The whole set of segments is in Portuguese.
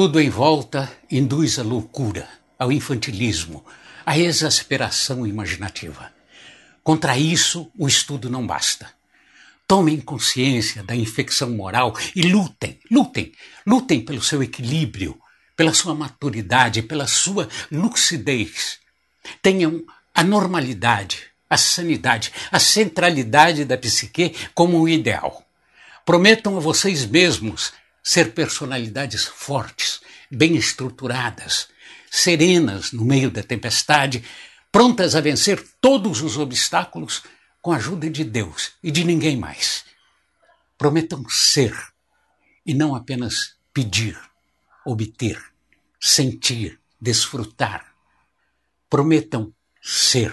Tudo em volta induz à loucura, ao infantilismo, à exasperação imaginativa. Contra isso, o estudo não basta. Tomem consciência da infecção moral e lutem, lutem, lutem pelo seu equilíbrio, pela sua maturidade, pela sua lucidez. Tenham a normalidade, a sanidade, a centralidade da psique como um ideal. Prometam a vocês mesmos ser personalidades fortes, bem estruturadas, serenas no meio da tempestade, prontas a vencer todos os obstáculos com a ajuda de Deus e de ninguém mais. Prometam ser e não apenas pedir, obter, sentir, desfrutar. Prometam ser.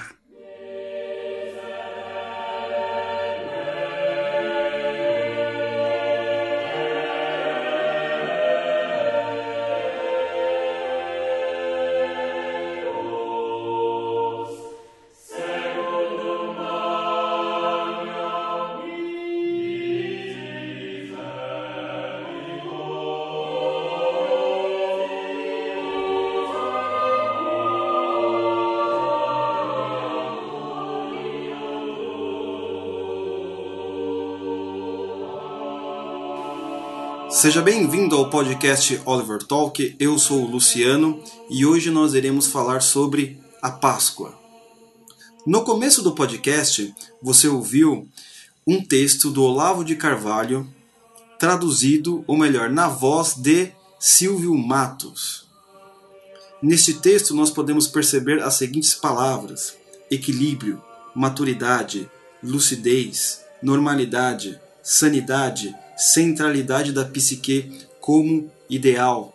Seja bem-vindo ao podcast Oliver Talk. Eu sou o Luciano e hoje nós iremos falar sobre a Páscoa. No começo do podcast, você ouviu um texto do Olavo de Carvalho, traduzido, ou melhor, na voz de Silvio Matos. Neste texto, nós podemos perceber as seguintes palavras: equilíbrio, maturidade, lucidez, normalidade, sanidade, centralidade da psique como ideal.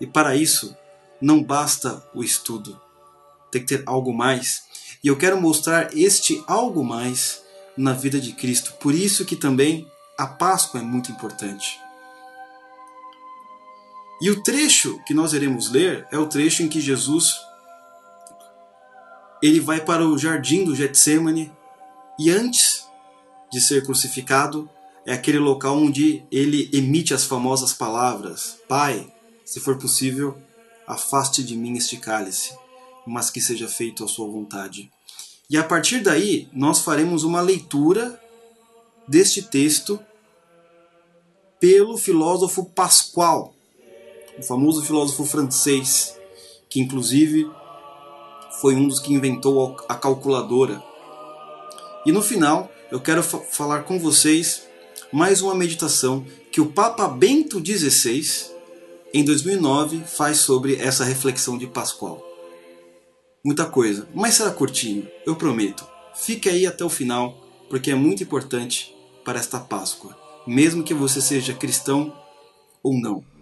E para isso, não basta o estudo. Tem que ter algo mais. E eu quero mostrar este algo mais na vida de Cristo. Por isso que também a Páscoa é muito importante. E o trecho que nós iremos ler é o trecho em que Jesus ele vai para o jardim do Getsemane e antes de ser crucificado, é aquele local onde ele emite as famosas palavras: Pai, se for possível, afaste de mim este cálice, mas que seja feito a sua vontade. E a partir daí, nós faremos uma leitura deste texto pelo filósofo Pascal, o famoso filósofo francês, que inclusive foi um dos que inventou a calculadora. E no final, eu quero falar com vocês mais uma meditação que o Papa Bento XVI, em 2009, faz sobre essa reflexão de Pascoal. Muita coisa, mas será curtinho, eu prometo. Fique aí até o final, porque é muito importante para esta Páscoa, mesmo que você seja cristão ou não.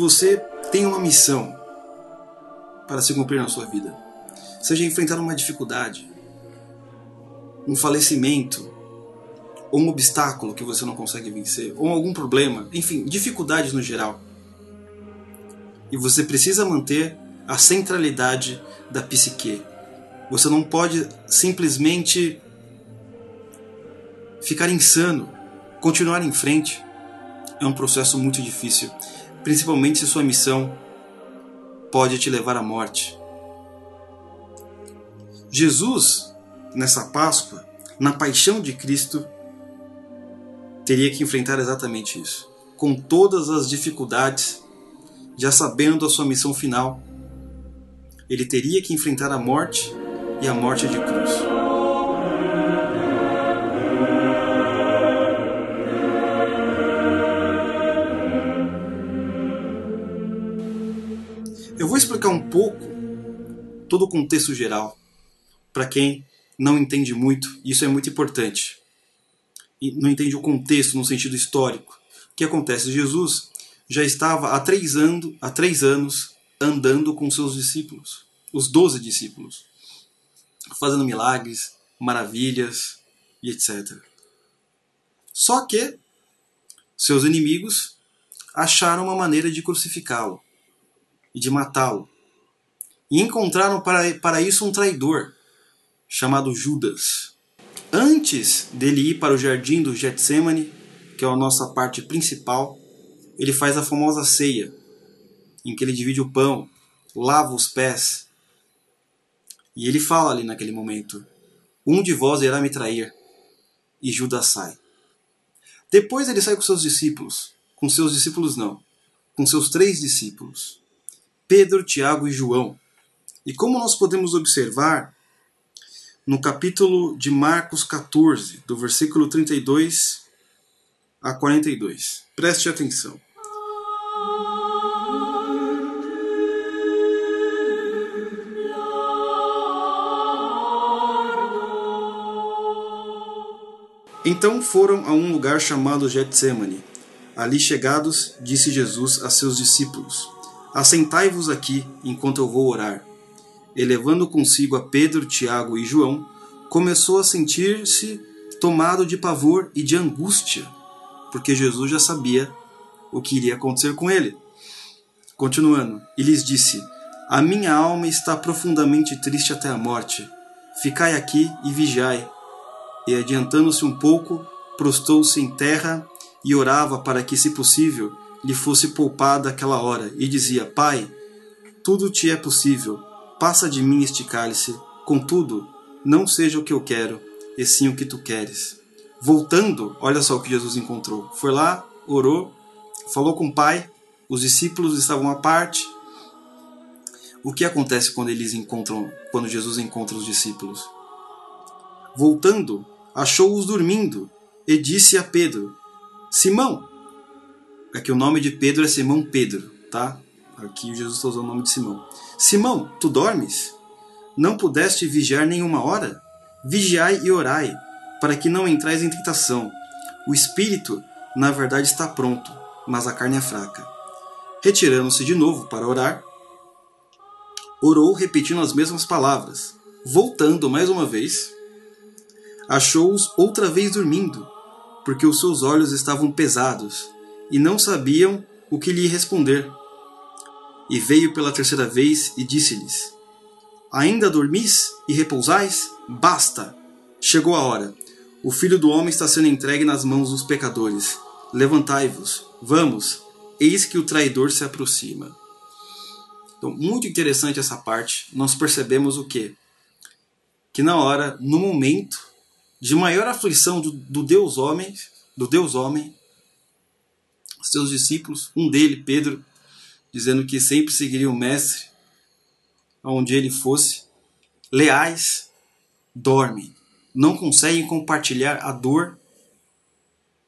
Você tem uma missão para se cumprir na sua vida. Seja enfrentar uma dificuldade, um falecimento, ou um obstáculo que você não consegue vencer, ou algum problema, enfim, dificuldades no geral. E você precisa manter a centralidade da psique. Você não pode simplesmente ficar insano, continuar em frente. É um processo muito difícil principalmente se sua missão pode te levar à morte. Jesus, nessa Páscoa, na paixão de Cristo, teria que enfrentar exatamente isso. Com todas as dificuldades, já sabendo a sua missão final, ele teria que enfrentar a morte e a morte de cruz. Pouco todo o contexto geral para quem não entende muito, isso é muito importante. E não entende o contexto no sentido histórico. O que acontece? Jesus já estava há três, anos, há três anos andando com seus discípulos, os doze discípulos, fazendo milagres, maravilhas e etc. Só que seus inimigos acharam uma maneira de crucificá-lo e de matá-lo. E encontraram para, para isso um traidor, chamado Judas. Antes dele ir para o jardim do Getsemane, que é a nossa parte principal, ele faz a famosa ceia, em que ele divide o pão, lava os pés. E ele fala ali naquele momento: Um de vós irá me trair. E Judas sai. Depois ele sai com seus discípulos. Com seus discípulos, não. Com seus três discípulos: Pedro, Tiago e João. E como nós podemos observar, no capítulo de Marcos 14, do versículo 32 a 42. Preste atenção. Então foram a um lugar chamado Getsemane. Ali chegados, disse Jesus a seus discípulos: Assentai-vos aqui enquanto eu vou orar. E levando consigo a Pedro, Tiago e João, começou a sentir-se tomado de pavor e de angústia, porque Jesus já sabia o que iria acontecer com ele. Continuando, e lhes disse: A minha alma está profundamente triste até a morte. Ficai aqui e vigiai e, adiantando-se um pouco, prostou-se em terra e orava para que, se possível, lhe fosse poupada aquela hora, e dizia: Pai, tudo te é possível, passa de mim este cálice, contudo, não seja o que eu quero, e sim o que tu queres. Voltando, olha só o que Jesus encontrou. Foi lá, orou, falou com o Pai, os discípulos estavam à parte. O que acontece quando eles encontram, quando Jesus encontra os discípulos? Voltando, achou-os dormindo e disse a Pedro: Simão, aqui o nome de Pedro é Simão Pedro, tá? Aqui Jesus está usando o nome de Simão. Simão, tu dormes? Não pudeste vigiar nenhuma hora? Vigiai e orai, para que não entrais em tentação. O espírito, na verdade, está pronto, mas a carne é fraca. Retirando-se de novo para orar, orou repetindo as mesmas palavras. Voltando mais uma vez, achou-os outra vez dormindo, porque os seus olhos estavam pesados e não sabiam o que lhe responder. E veio pela terceira vez e disse-lhes: Ainda dormis e repousais? Basta! Chegou a hora. O filho do homem está sendo entregue nas mãos dos pecadores. Levantai-vos, vamos, eis que o traidor se aproxima. Então, muito interessante essa parte. Nós percebemos o quê? Que na hora, no momento, de maior aflição do, do Deus homem, do Deus homem, seus discípulos, um dele, Pedro, dizendo que sempre seguiria o mestre aonde ele fosse, leais, dormem, não conseguem compartilhar a dor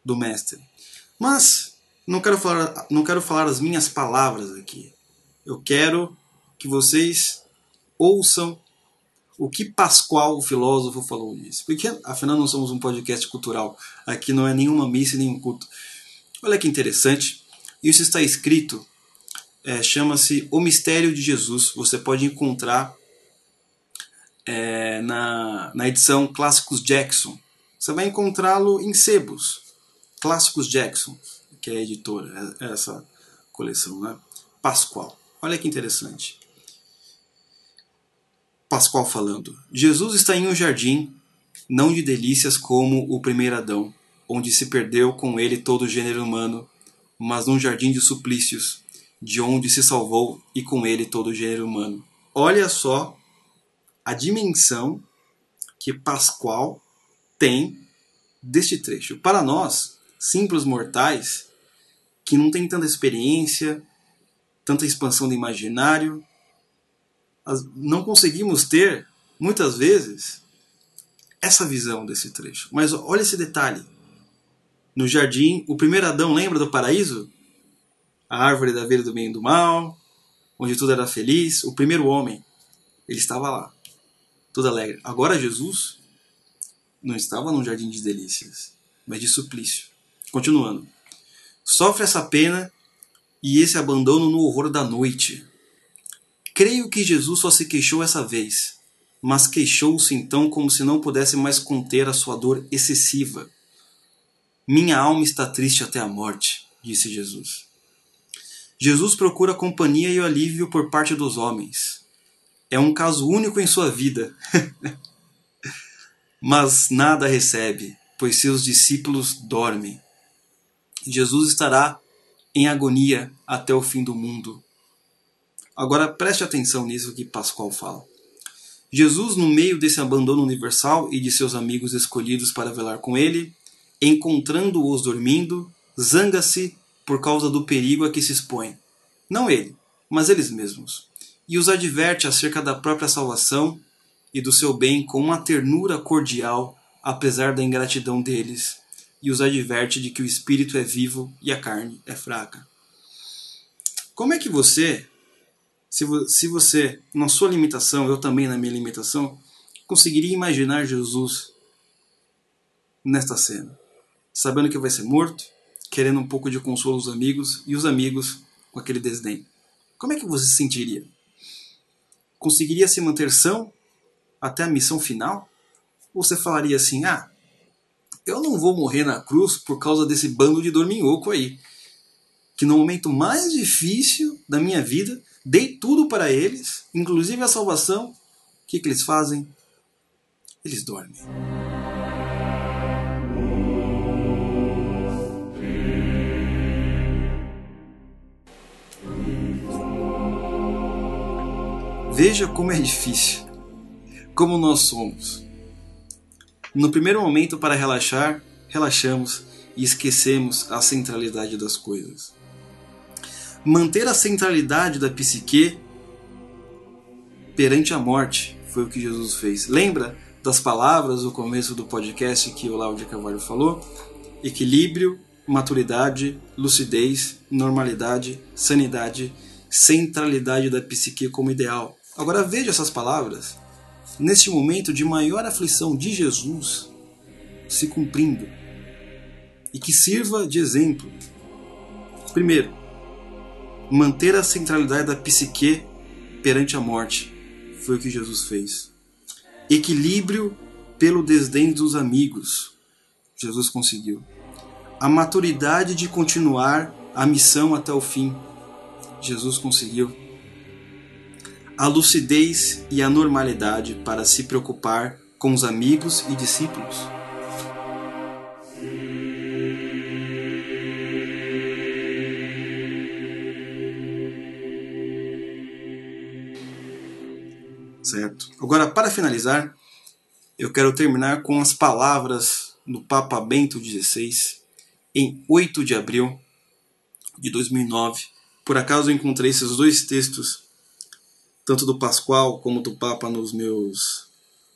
do mestre. Mas não quero falar, não quero falar as minhas palavras aqui. Eu quero que vocês ouçam o que Pascoal, o filósofo, falou disso. Porque, afinal, não somos um podcast cultural. Aqui não é nenhuma missa nenhum culto. Olha que interessante. Isso está escrito, é, chama-se O Mistério de Jesus. Você pode encontrar é, na, na edição Clássicos Jackson. Você vai encontrá-lo em sebos. Clássicos Jackson, que é a editora, é, é essa coleção, né? Pascoal. Olha que interessante. Pascoal falando. Jesus está em um jardim, não de delícias como o primeiro Adão, onde se perdeu com ele todo o gênero humano, mas num jardim de suplícios, de onde se salvou e com ele todo o gênero humano. Olha só a dimensão que Pascoal tem deste trecho. Para nós, simples mortais, que não tem tanta experiência, tanta expansão do imaginário, não conseguimos ter, muitas vezes, essa visão desse trecho. Mas olha esse detalhe. No jardim, o primeiro Adão lembra do paraíso? A árvore da vida do bem e do mal, onde tudo era feliz. O primeiro homem, ele estava lá, todo alegre. Agora Jesus não estava num jardim de delícias, mas de suplício. Continuando. Sofre essa pena e esse abandono no horror da noite Creio que Jesus só se queixou essa vez. mas queixou-se então como se não pudesse mais conter a sua dor excessiva. Minha alma está triste até a morte, disse Jesus. Jesus procura companhia e alívio por parte dos homens. É um caso único em sua vida. Mas nada recebe, pois seus discípulos dormem. Jesus estará em agonia até o fim do mundo. Agora preste atenção nisso que Pascoal fala. Jesus, no meio desse abandono universal e de seus amigos escolhidos para velar com ele, encontrando-os dormindo, zanga-se por causa do perigo a que se expõe. Não ele, mas eles mesmos. E os adverte acerca da própria salvação e do seu bem com uma ternura cordial, apesar da ingratidão deles, e os adverte de que o espírito é vivo e a carne é fraca. Como é que você se, se você, na sua limitação, eu também na minha limitação, conseguiria imaginar Jesus nesta cena, sabendo que vai ser morto, querendo um pouco de consolo dos amigos e os amigos com aquele desdém. Como é que você se sentiria? Conseguiria se manter são até a missão final? Ou você falaria assim: ah, eu não vou morrer na cruz por causa desse bando de dorminhoco aí. Que no momento mais difícil da minha vida Dei tudo para eles, inclusive a salvação. O que, que eles fazem? Eles dormem. Veja como é difícil, como nós somos. No primeiro momento, para relaxar, relaxamos e esquecemos a centralidade das coisas manter a centralidade da psique perante a morte. Foi o que Jesus fez. Lembra das palavras do começo do podcast que o Lauro de Carvalho falou? Equilíbrio, maturidade, lucidez, normalidade, sanidade, centralidade da psique como ideal. Agora veja essas palavras neste momento de maior aflição de Jesus se cumprindo e que sirva de exemplo. Primeiro, manter a centralidade da psique perante a morte. Foi o que Jesus fez. Equilíbrio pelo desdém dos amigos. Jesus conseguiu. A maturidade de continuar a missão até o fim. Jesus conseguiu. A lucidez e a normalidade para se preocupar com os amigos e discípulos. certo? Agora, para finalizar, eu quero terminar com as palavras do Papa Bento XVI em 8 de abril de 2009. Por acaso eu encontrei esses dois textos, tanto do Pascoal como do Papa, nos meus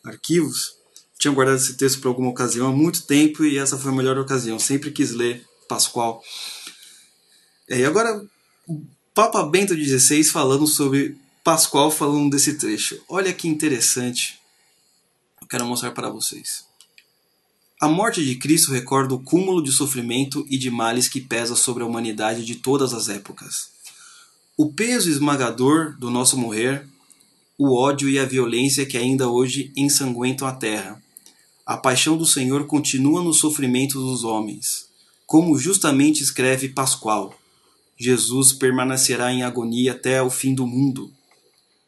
arquivos. Tinha guardado esse texto por alguma ocasião há muito tempo e essa foi a melhor ocasião. Sempre quis ler Pascoal. É, e agora, o Papa Bento XVI falando sobre Pascoal falando desse trecho. Olha que interessante. Eu quero mostrar para vocês. A morte de Cristo recorda o cúmulo de sofrimento e de males que pesa sobre a humanidade de todas as épocas. O peso esmagador do nosso morrer, o ódio e a violência que ainda hoje ensanguentam a terra. A paixão do Senhor continua nos sofrimentos dos homens. Como justamente escreve Pascoal, Jesus permanecerá em agonia até o fim do mundo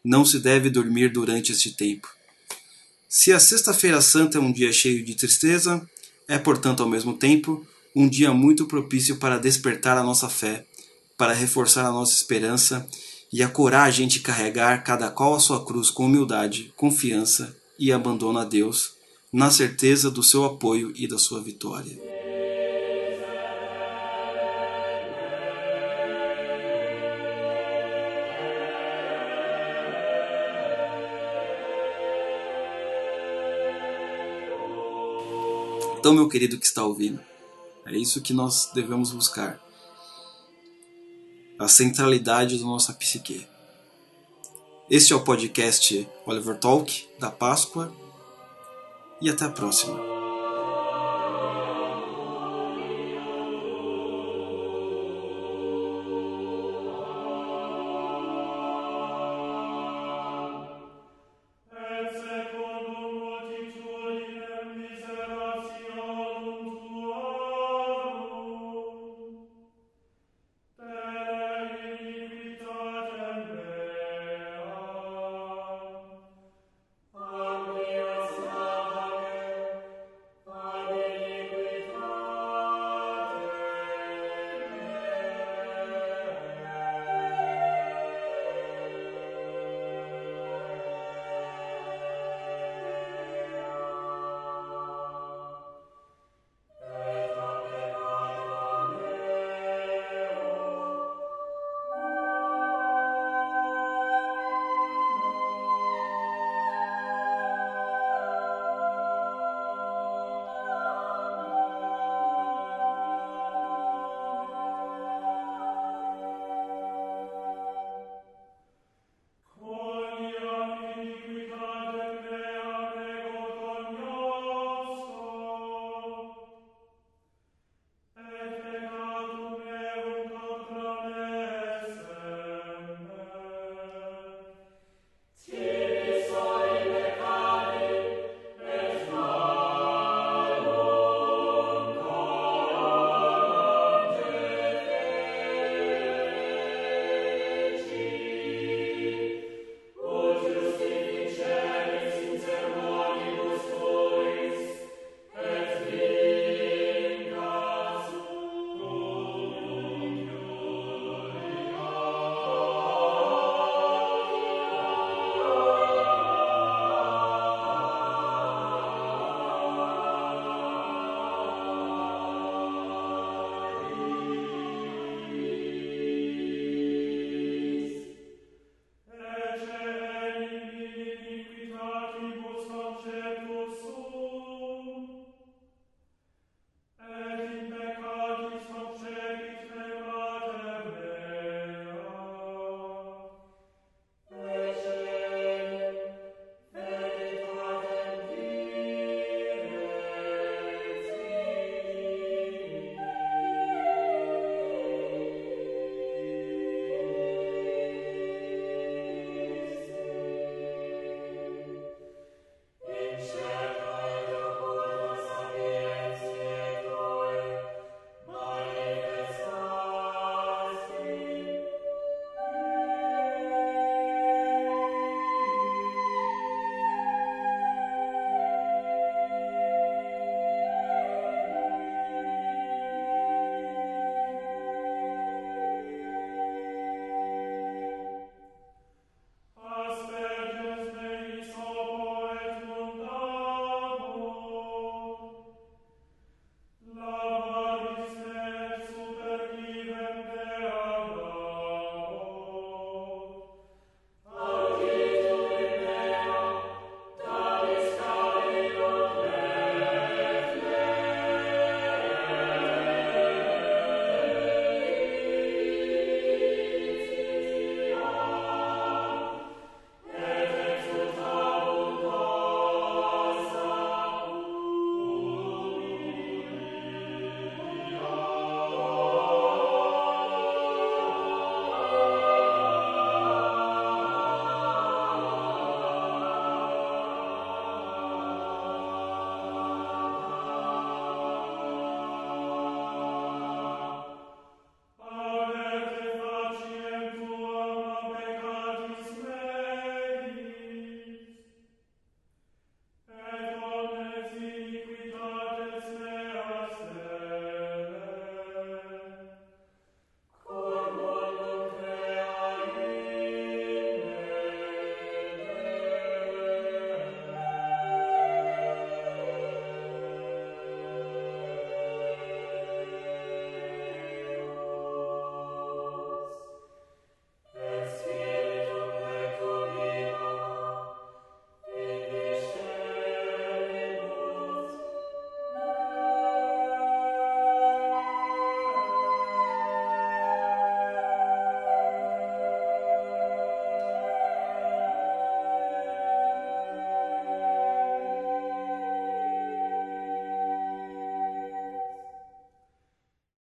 não se deve dormir durante este tempo. Se a Sexta-feira Santa é um dia cheio de tristeza, é, portanto, ao mesmo tempo, um dia muito propício para despertar a nossa fé, para reforçar a nossa esperança e a coragem de carregar cada qual a sua cruz com humildade, confiança e abandono a Deus, na certeza do seu apoio e da sua vitória. Então, meu querido que está ouvindo, é isso que nós devemos buscar. A centralidade da nossa psique. Este é o podcast Oliver Talk da Páscoa e até a próxima.